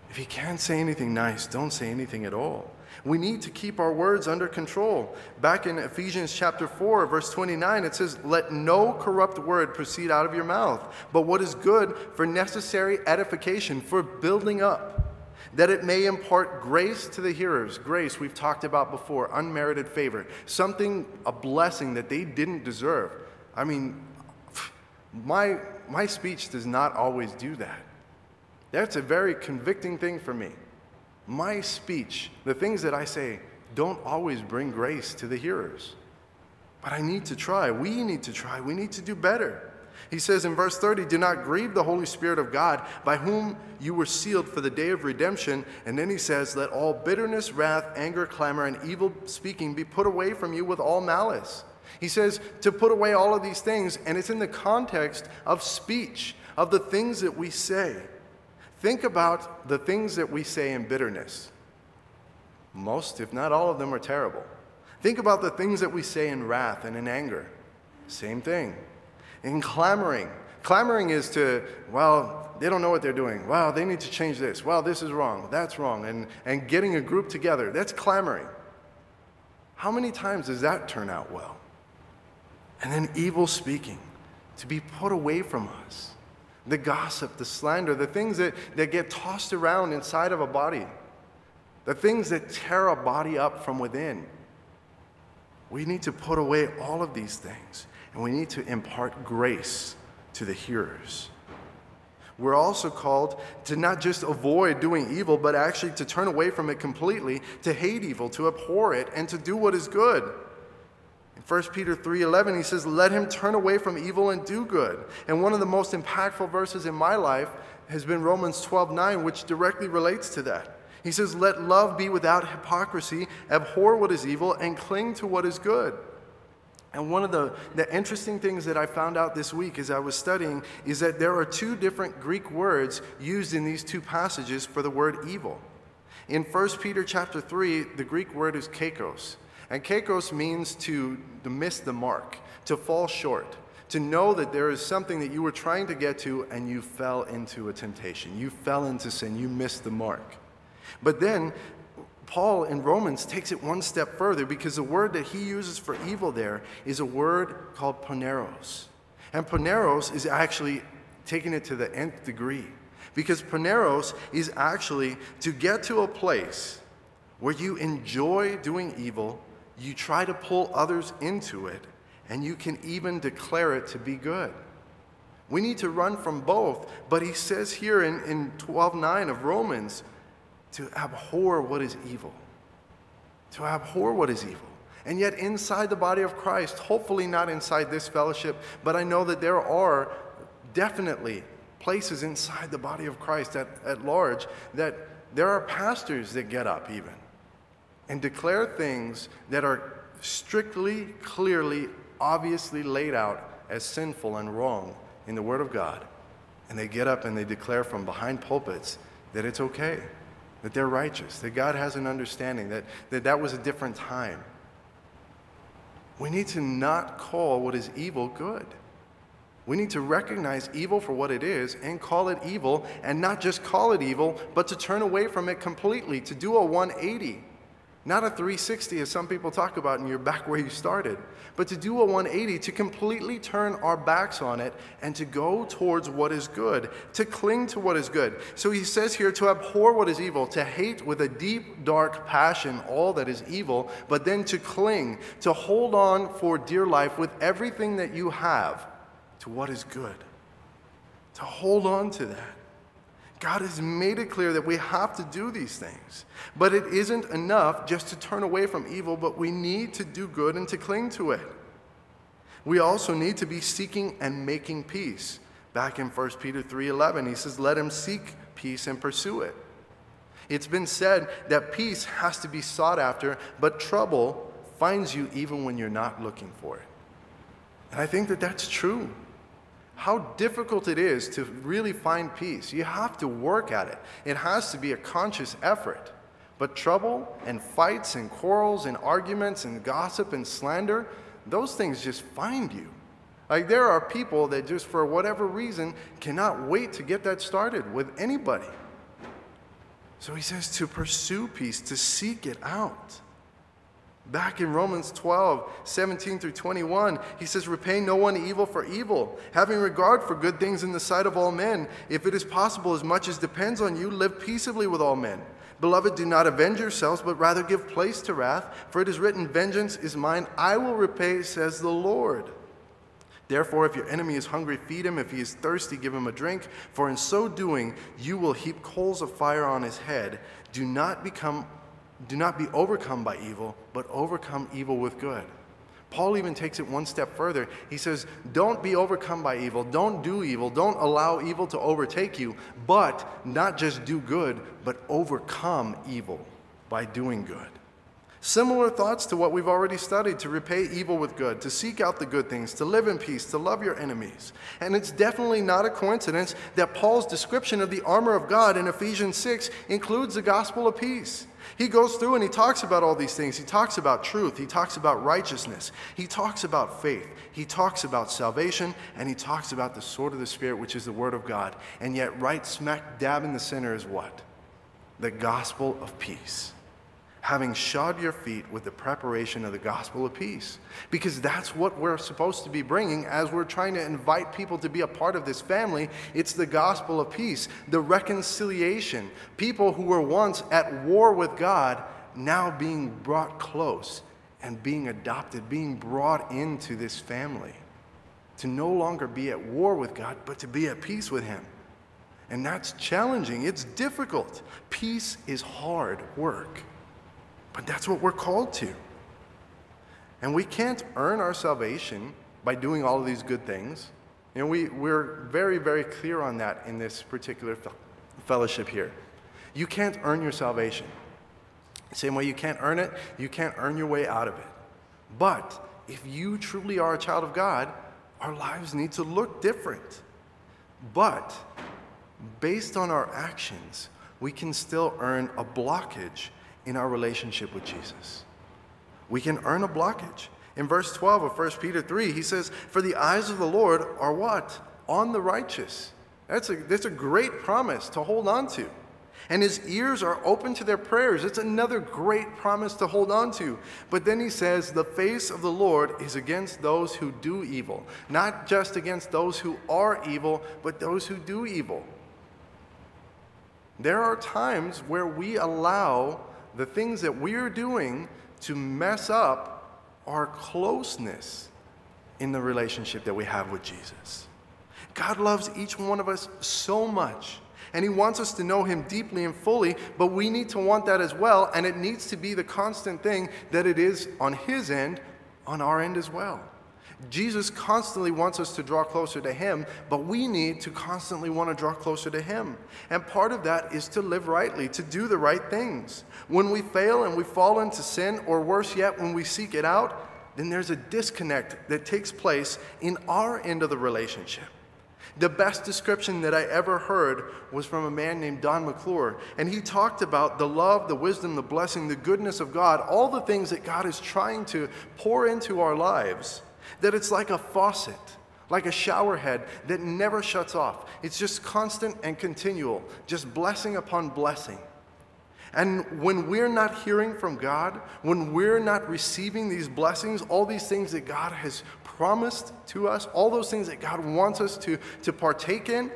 If you can't say anything nice, don't say anything at all. We need to keep our words under control. Back in Ephesians chapter 4, verse 29, it says, Let no corrupt word proceed out of your mouth, but what is good for necessary edification, for building up, that it may impart grace to the hearers. Grace, we've talked about before, unmerited favor, something, a blessing that they didn't deserve. I mean, my, my speech does not always do that. That's a very convicting thing for me. My speech, the things that I say, don't always bring grace to the hearers. But I need to try. We need to try. We need to do better. He says in verse 30, Do not grieve the Holy Spirit of God, by whom you were sealed for the day of redemption. And then he says, Let all bitterness, wrath, anger, clamor, and evil speaking be put away from you with all malice. He says to put away all of these things, and it's in the context of speech, of the things that we say. Think about the things that we say in bitterness. Most, if not all of them, are terrible. Think about the things that we say in wrath and in anger. Same thing. In clamoring. Clamoring is to, well, they don't know what they're doing. Wow, they need to change this. Well, this is wrong. That's wrong. And, and getting a group together, that's clamoring. How many times does that turn out well? And then evil speaking to be put away from us. The gossip, the slander, the things that, that get tossed around inside of a body, the things that tear a body up from within. We need to put away all of these things, and we need to impart grace to the hearers. We're also called to not just avoid doing evil, but actually to turn away from it completely, to hate evil, to abhor it, and to do what is good. In 1 Peter 3:11 he says, "Let him turn away from evil and do good." And one of the most impactful verses in my life has been Romans 12:9, which directly relates to that. He says, "Let love be without hypocrisy, abhor what is evil and cling to what is good." And one of the, the interesting things that I found out this week as I was studying is that there are two different Greek words used in these two passages for the word evil. In 1 Peter chapter 3, the Greek word is kakos. And kakos means to, to miss the mark, to fall short, to know that there is something that you were trying to get to and you fell into a temptation. You fell into sin, you missed the mark. But then Paul in Romans takes it one step further because the word that he uses for evil there is a word called poneros. And poneros is actually taking it to the nth degree because poneros is actually to get to a place where you enjoy doing evil, you try to pull others into it, and you can even declare it to be good. We need to run from both, but he says here in, in 12.9 of Romans, to abhor what is evil. To abhor what is evil. And yet, inside the body of Christ, hopefully not inside this fellowship, but I know that there are definitely places inside the body of Christ at, at large that there are pastors that get up even and declare things that are strictly, clearly, obviously laid out as sinful and wrong in the Word of God. And they get up and they declare from behind pulpits that it's okay that they're righteous, that God has an understanding, that that, that was a different time. We need to not call what is evil good. We need to recognize evil for what it is and call it evil, and not just call it evil, but to turn away from it completely, to do a 180 not a 360, as some people talk about, and you're back where you started, but to do a 180, to completely turn our backs on it and to go towards what is good, to cling to what is good. So he says here to abhor what is evil, to hate with a deep, dark passion all that is evil, but then to cling, to hold on for dear life with everything that you have to what is good, to hold on to that. God has made it clear that we have to do these things. But it isn't enough just to turn away from evil, but we need to do good and to cling to it. We also need to be seeking and making peace. Back in 1 Peter 3:11, he says, "Let him seek peace and pursue it." It's been said that peace has to be sought after, but trouble finds you even when you're not looking for it. And I think that that's true how difficult it is to really find peace. You have to work at it, it has to be a conscious effort. But trouble and fights and quarrels and arguments and gossip and slander, those things just find you. Like there are people that just for whatever reason cannot wait to get that started with anybody. So he says to pursue peace, to seek it out. Back in Romans 12, 17 through 21, he says, Repay no one evil for evil, having regard for good things in the sight of all men. If it is possible, as much as depends on you, live peaceably with all men. Beloved, do not avenge yourselves, but rather give place to wrath, for it is written, Vengeance is mine, I will repay, says the Lord. Therefore, if your enemy is hungry, feed him. If he is thirsty, give him a drink. For in so doing, you will heap coals of fire on his head. Do not become do not be overcome by evil, but overcome evil with good. Paul even takes it one step further. He says, Don't be overcome by evil. Don't do evil. Don't allow evil to overtake you, but not just do good, but overcome evil by doing good. Similar thoughts to what we've already studied to repay evil with good, to seek out the good things, to live in peace, to love your enemies. And it's definitely not a coincidence that Paul's description of the armor of God in Ephesians 6 includes the gospel of peace. He goes through and he talks about all these things. He talks about truth. He talks about righteousness. He talks about faith. He talks about salvation. And he talks about the sword of the Spirit, which is the Word of God. And yet, right smack dab in the center is what? The gospel of peace having shod your feet with the preparation of the gospel of peace. Because that's what we're supposed to be bringing as we're trying to invite people to be a part of this family. It's the gospel of peace, the reconciliation. People who were once at war with God now being brought close and being adopted, being brought into this family. To no longer be at war with God, but to be at peace with Him. And that's challenging. It's difficult. Peace is hard work. But that's what we're called to. And we can't earn our salvation by doing all of these good things. You know, we, we're very, very clear on that in this particular fellowship here. You can't earn your salvation. Same way you can't earn it, you can't earn your way out of it. But if you truly are a child of God, our lives need to look different. But based on our actions, we can still earn a blockage in our relationship with Jesus. We can earn a blockage. In verse 12 of 1 Peter 3, he says, For the eyes of the Lord are what? On the righteous. That's a, that's a great promise to hold on to. And his ears are open to their prayers. It's another great promise to hold on to. But then he says, The face of the Lord is against those who do evil. Not just against those who are evil, but those who do evil. There are times where we allow the things that we're doing to mess up our closeness in the relationship that we have with Jesus. God loves each one of us so much, and He wants us to know Him deeply and fully, but we need to want that as well, and it needs to be the constant thing that it is on His end, on our end as well. Jesus constantly wants us to draw closer to Him, but we need to constantly want to draw closer to Him. And part of that is to live rightly, to do the right things. When we fail and we fall into sin, or worse yet, when we seek it out, then there's a disconnect that takes place in our end of the relationship. The best description that I ever heard was from a man named Don McClure, and he talked about the love, the wisdom, the blessing, the goodness of God, all the things that God is trying to pour into our lives that it's like a faucet, like a shower head that never shuts off. It's just constant and continual, just blessing upon blessing. And when we're not hearing from God, when we're not receiving these blessings, all these things that God has promised to us, all those things that God wants us to, to partake in,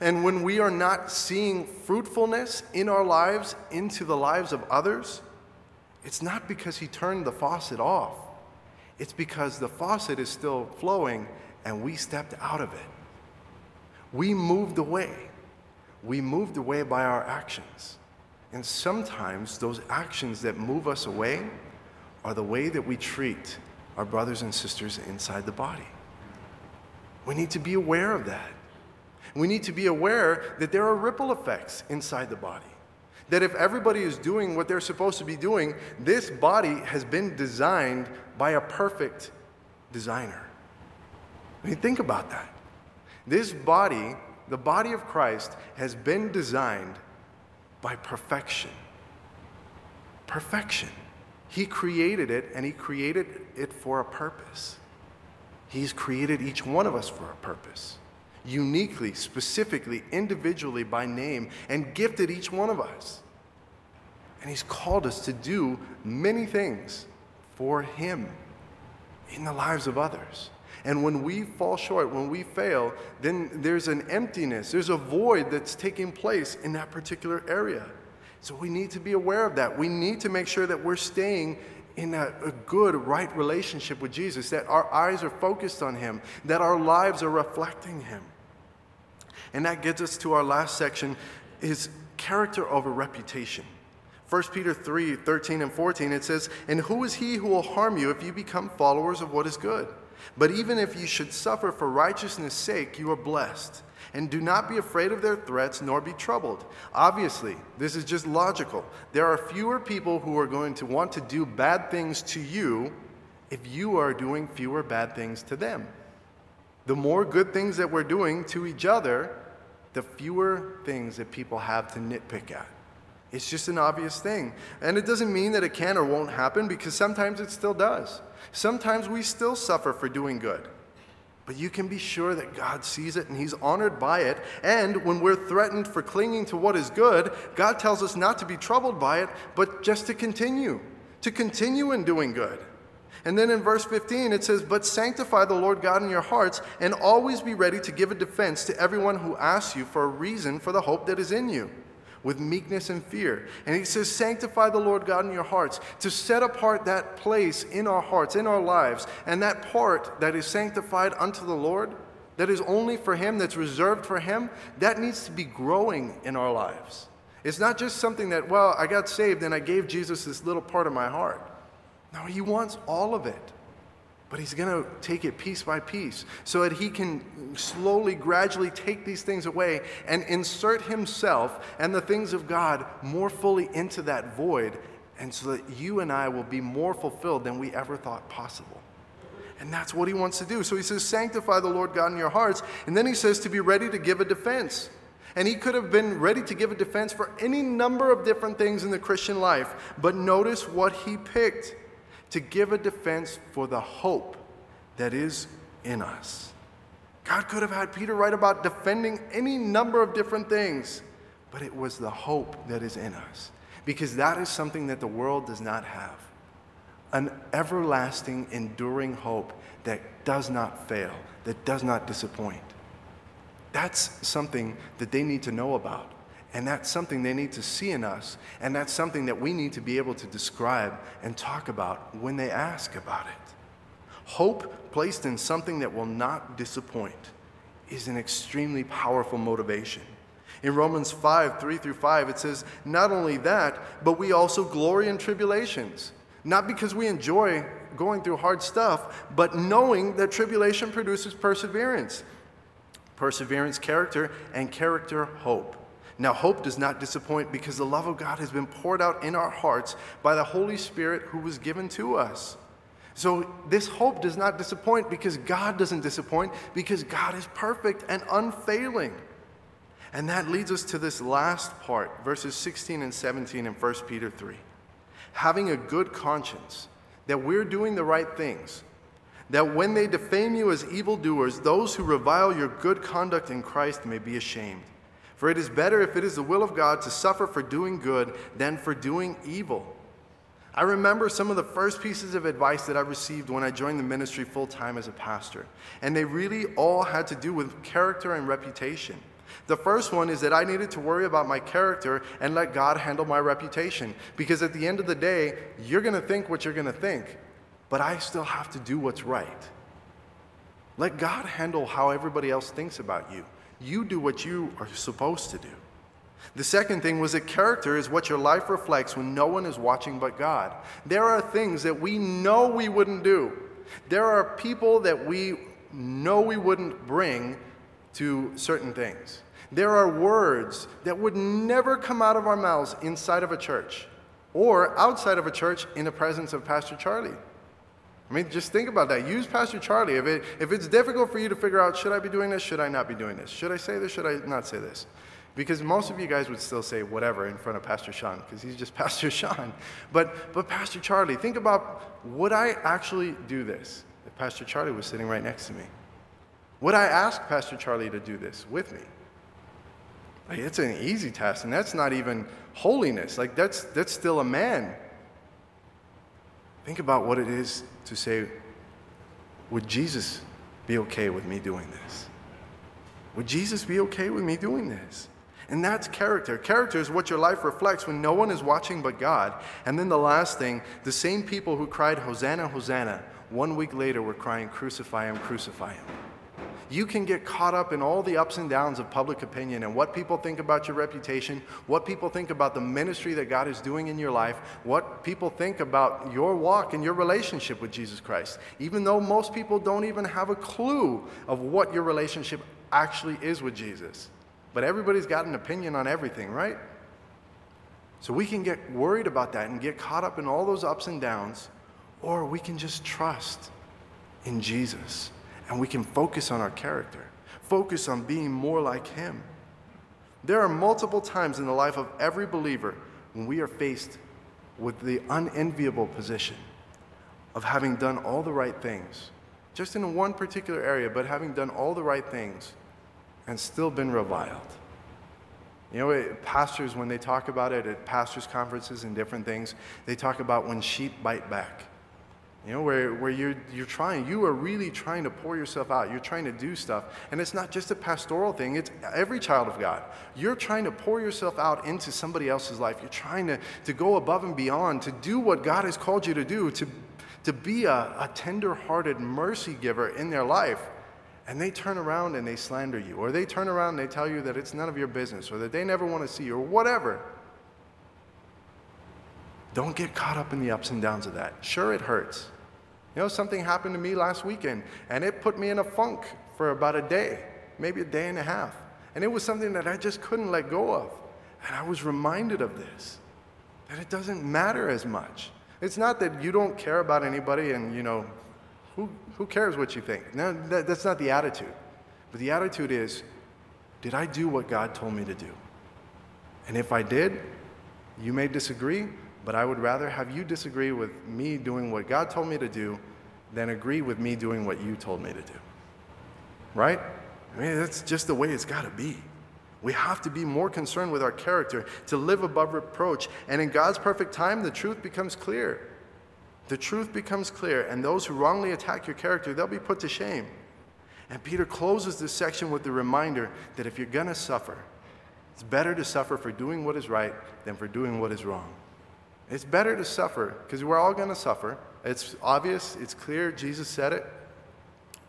and when we are not seeing fruitfulness in our lives into the lives of others, it's not because He turned the faucet off. It's because the faucet is still flowing and we stepped out of it. We moved away. We moved away by our actions. And sometimes those actions that move us away are the way that we treat our brothers and sisters inside the body. We need to be aware of that. We need to be aware that there are ripple effects inside the body. That if everybody is doing what they're supposed to be doing, this body has been designed by a perfect designer. I mean, think about that. This body, the body of Christ, has been designed by perfection. Perfection. He created it and He created it for a purpose. He's created each one of us for a purpose, uniquely, specifically, individually, by name, and gifted each one of us. And He's called us to do many things for Him in the lives of others. And when we fall short, when we fail, then there's an emptiness, there's a void that's taking place in that particular area. So we need to be aware of that. We need to make sure that we're staying in a, a, good, right relationship with Jesus, that our eyes are focused on Him, that our lives are reflecting Him. And that gets us to our last section is character over reputation. 1 Peter 3 13 and 14, it says, And who is he who will harm you if you become followers of what is good? But even if you should suffer for righteousness' sake, you are blessed. And do not be afraid of their threats, nor be troubled. Obviously, this is just logical. There are fewer people who are going to want to do bad things to you if you are doing fewer bad things to them. The more good things that we're doing to each other, the fewer things that people have to nitpick at. It's just an obvious thing. And it doesn't mean that it can or won't happen because sometimes it still does. Sometimes we still suffer for doing good. But you can be sure that God sees it and He's honored by it. And when we're threatened for clinging to what is good, God tells us not to be troubled by it, but just to continue, to continue in doing good. And then in verse 15, it says, But sanctify the Lord God in your hearts, and always be ready to give a defense to everyone who asks you for a reason for the hope that is in you with meekness and fear. And he says, Sanctify the Lord God in your hearts, to set apart that place in our hearts, in our lives, and that part that is sanctified unto the Lord, that is only for Him, that's reserved for Him, that needs to be growing in our lives. It's not just something that, well, I got saved and I gave Jesus this little part of my heart. No, he wants all of it. But he's going to take it piece by piece so that he can slowly, gradually take these things away and insert himself and the things of God more fully into that void, and so that you and I will be more fulfilled than we ever thought possible. And that's what he wants to do. So he says, Sanctify the Lord God in your hearts. And then he says to be ready to give a defense. And he could have been ready to give a defense for any number of different things in the Christian life. But notice what he picked to give a defense for the hope that is in us. God could have had Peter write about defending any number of different things, but it was the hope that is in us. Because that is something that the world does not have an everlasting, enduring hope that does not fail, that does not disappoint. That's something that they need to know about. And that's something they need to see in us. And that's something that we need to be able to describe and talk about when they ask about it. Hope placed in something that will not disappoint is an extremely powerful motivation. In Romans 5 3 through 5, it says, Not only that, but we also glory in tribulations not because we enjoy going through hard stuff, but knowing that tribulation produces perseverance. Perseverance, character, and character, hope. Now, hope does not disappoint because the love of God has been poured out in our hearts by the Holy Spirit who was given to us. So, this hope does not disappoint because God doesn't disappoint, because God is perfect and unfailing. And that leads us to this last part, verses 16 and 17 in 1 Peter 3 having a good conscience, that we're doing the right things, that when they defame you as evildoers, those who revile your good conduct in Christ may be ashamed. For it is better if it is the will of God to suffer for doing good than for doing evil. I remember some of the first pieces of advice that I received when I joined the ministry full time as a pastor, and they really all had to do with character and reputation. The first one is that I needed to worry about my character and let God handle my reputation. Because at the end of the day, you're going to think what you're going to think, but I still have to do what's right. Let God handle how everybody else thinks about you. You do what you are supposed to do. The second thing was that character is what your life reflects when no one is watching but God. There are things that we know we wouldn't do. There are people that we know we wouldn't bring to certain things. There are words that would never come out of our mouths inside of a church or outside of a church in the presence of Pastor Charlie. I mean, just think about that. Use Pastor Charlie. If, it, if it's difficult for you to figure out, should I be doing this? Should I not be doing this? Should I say this? Should I not say this? Because most of you guys would still say whatever in front of Pastor Sean, because he's just Pastor Sean. But, but Pastor Charlie, think about would I actually do this if Pastor Charlie was sitting right next to me? Would I ask Pastor Charlie to do this with me? Like, it's an easy task, and that's not even holiness. Like, that's, that's still a man. Think about what it is to say, would Jesus be okay with me doing this? Would Jesus be okay with me doing this? And that's character. Character is what your life reflects when no one is watching but God. And then the last thing the same people who cried, Hosanna, Hosanna, one week later were crying, Crucify him, crucify him you can get caught up in all the ups and downs of public opinion and what people think about your reputation, what people think about the ministry that God is doing in your life, what people think about your walk and your relationship with Jesus Christ, even though most people don't even have a clue of what your relationship actually is with Jesus. But everybody's got an opinion on everything, right? So we can get worried about that and get caught up in all those ups and downs, or we can just trust in Jesus and we can focus on our character, focus on being more like Him. There are multiple times in the life of every believer when we are faced with the unenviable position of having done all the right things, just in one particular area, but having done all the right things and still been reviled. You know, pastors, when they talk about it at pastors' conferences and different things, they talk about when sheep bite back. You know, where, where you're, you're trying, you are really trying to pour yourself out. You're trying to do stuff. And it's not just a pastoral thing, it's every child of God. You're trying to pour yourself out into somebody else's life. You're trying to, to go above and beyond, to do what God has called you to do, to, to be a, a tender hearted mercy giver in their life. And they turn around and they slander you, or they turn around and they tell you that it's none of your business, or that they never want to see you, or whatever. Don't get caught up in the ups and downs of that. Sure, it hurts. You know, something happened to me last weekend, and it put me in a funk for about a day, maybe a day and a half. And it was something that I just couldn't let go of. And I was reminded of this that it doesn't matter as much. It's not that you don't care about anybody and, you know, who, who cares what you think? No, that, that's not the attitude. But the attitude is, did I do what God told me to do? And if I did, you may disagree, but I would rather have you disagree with me doing what God told me to do than agree with me doing what you told me to do. Right? I mean, that's just the way it's got to be. We have to be more concerned with our character to live above reproach. And in God's perfect time, the truth becomes clear. The truth becomes clear, and those who wrongly attack your character, they'll be put to shame. And Peter closes this section with the reminder that if you're going to suffer, it's better to suffer for doing what is right than for doing what is wrong. It's better to suffer because we're all going to suffer. It's obvious, it's clear, Jesus said it.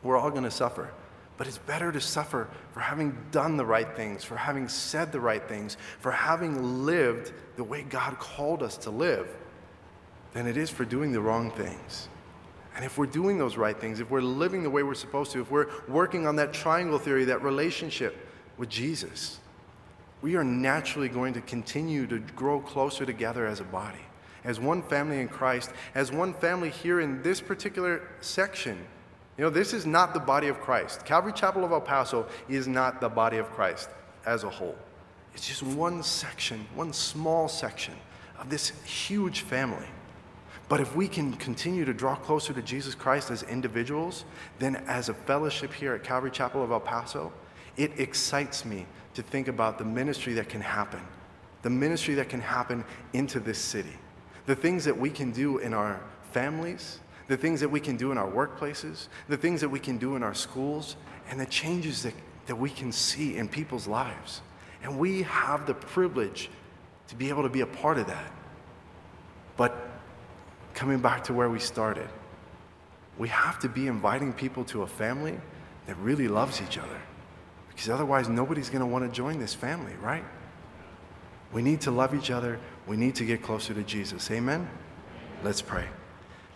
We're all going to suffer. But it's better to suffer for having done the right things, for having said the right things, for having lived the way God called us to live, than it is for doing the wrong things. And if we're doing those right things, if we're living the way we're supposed to, if we're working on that triangle theory, that relationship with Jesus, we are naturally going to continue to grow closer together as a body as one family in Christ, as one family here in this particular section. You know, this is not the body of Christ. Calvary Chapel of El Paso is not the body of Christ as a whole. It's just one section, one small section of this huge family. But if we can continue to draw closer to Jesus Christ as individuals, then as a fellowship here at Calvary Chapel of El Paso, it excites me to think about the ministry that can happen, the ministry that can happen into this city the things that we can do in our families, the things that we can do in our workplaces, the things that we can do in our schools, and the changes that, that we can see in people's lives. And we have the privilege to be able to be a part of that. But coming back to where we started, we have to be inviting people to a family that really loves each other. Because otherwise, nobody's going to want to join this family, right? We need to love each other. We need to get closer to Jesus. Amen? Let's pray.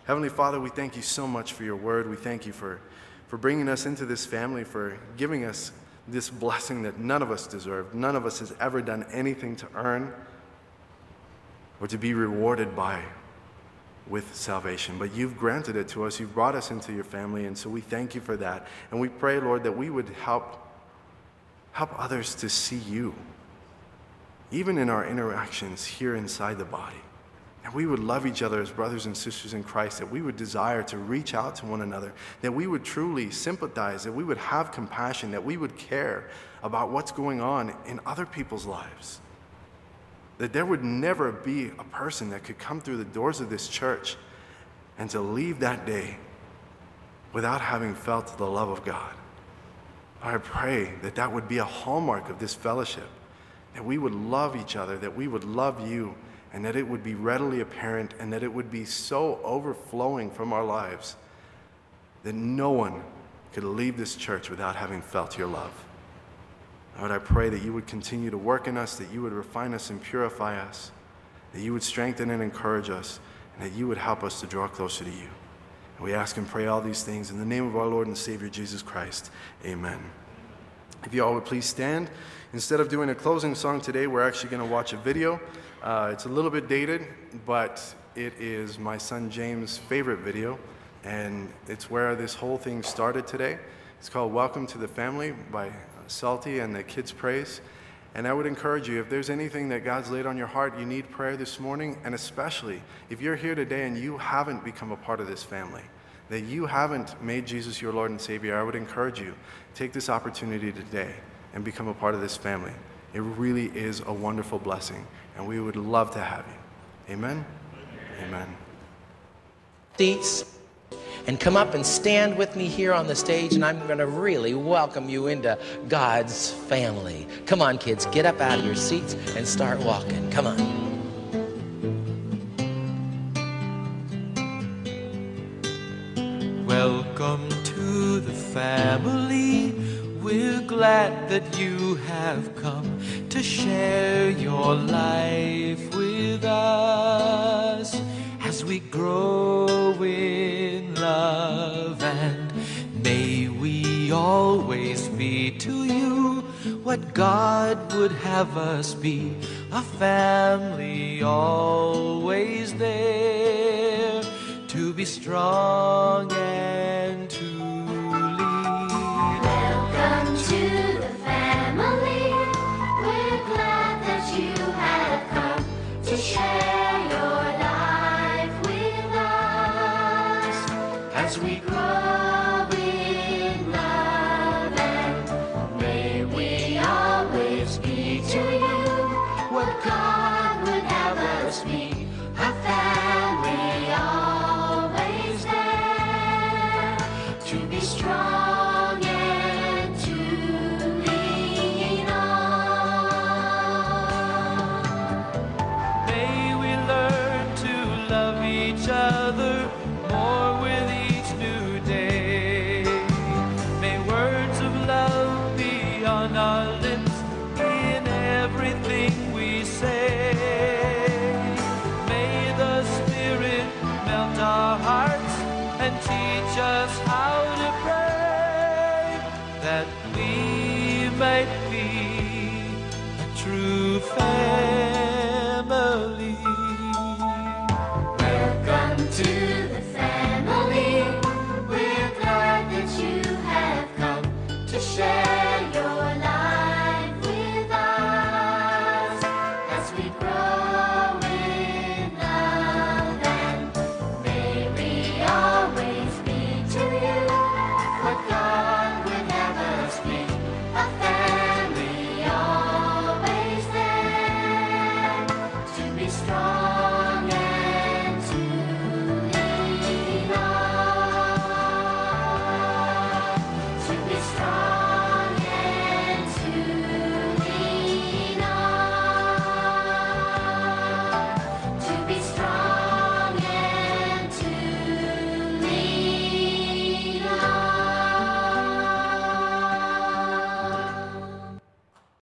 Heavenly Father, we thank you so much for your word. We thank you for, for bringing us into this family, for giving us this blessing that none of us deserve. None of us has ever done anything to earn or to be rewarded by with salvation. But you've granted it to us. You've brought us into your family. And so we thank you for that. And we pray, Lord, that we would help, help others to see you even in our interactions here inside the body. That we would love each other as brothers and sisters in Christ, that we would desire to reach out to one another, that we would truly sympathize, that we would have compassion, that we would care about what's going on in other people's lives. That there would never be a person that could come through the doors of this church and to leave that day without having felt the love of God. I pray that that would be a hallmark of this fellowship that we would love each other, that we would love you, and that it would be readily apparent, and that it would be so overflowing from our lives that no one could leave this church without having felt your love. Lord, I pray that you would continue to work in us, that you would refine us and purify us, that you would strengthen and encourage us, and that you would help us to draw closer to you. And we ask and pray all these things in the name of our Lord and Savior Jesus Christ. Amen. If you all would please stand. Instead of doing a closing song today, we're actually going to watch a video. Uh, it's a little bit dated, but it is my son James' favorite video, and it's where this whole thing started today. It's called Welcome to the Family by Salty and the Kids Praise. And I would encourage you, if there's anything that God's laid on your heart, you need prayer this morning, and especially if you're here today and you haven't become a part of this family, that you haven't made Jesus your Lord and Savior, I would encourage you, take this opportunity today and become a part of this family. It really is a wonderful blessing, and we would love to have you. Amen? Amen. Seats and come up and stand with me here on the stage, and I'm going to really welcome you into God's family. Come on, kids, get up out of your seats and start walking. Come on. Welcome to the family. We're glad that you have come to share your life with us as we grow in love. And may we always be to you what God would have us be a family always there to be strong and to share your life with us as we grow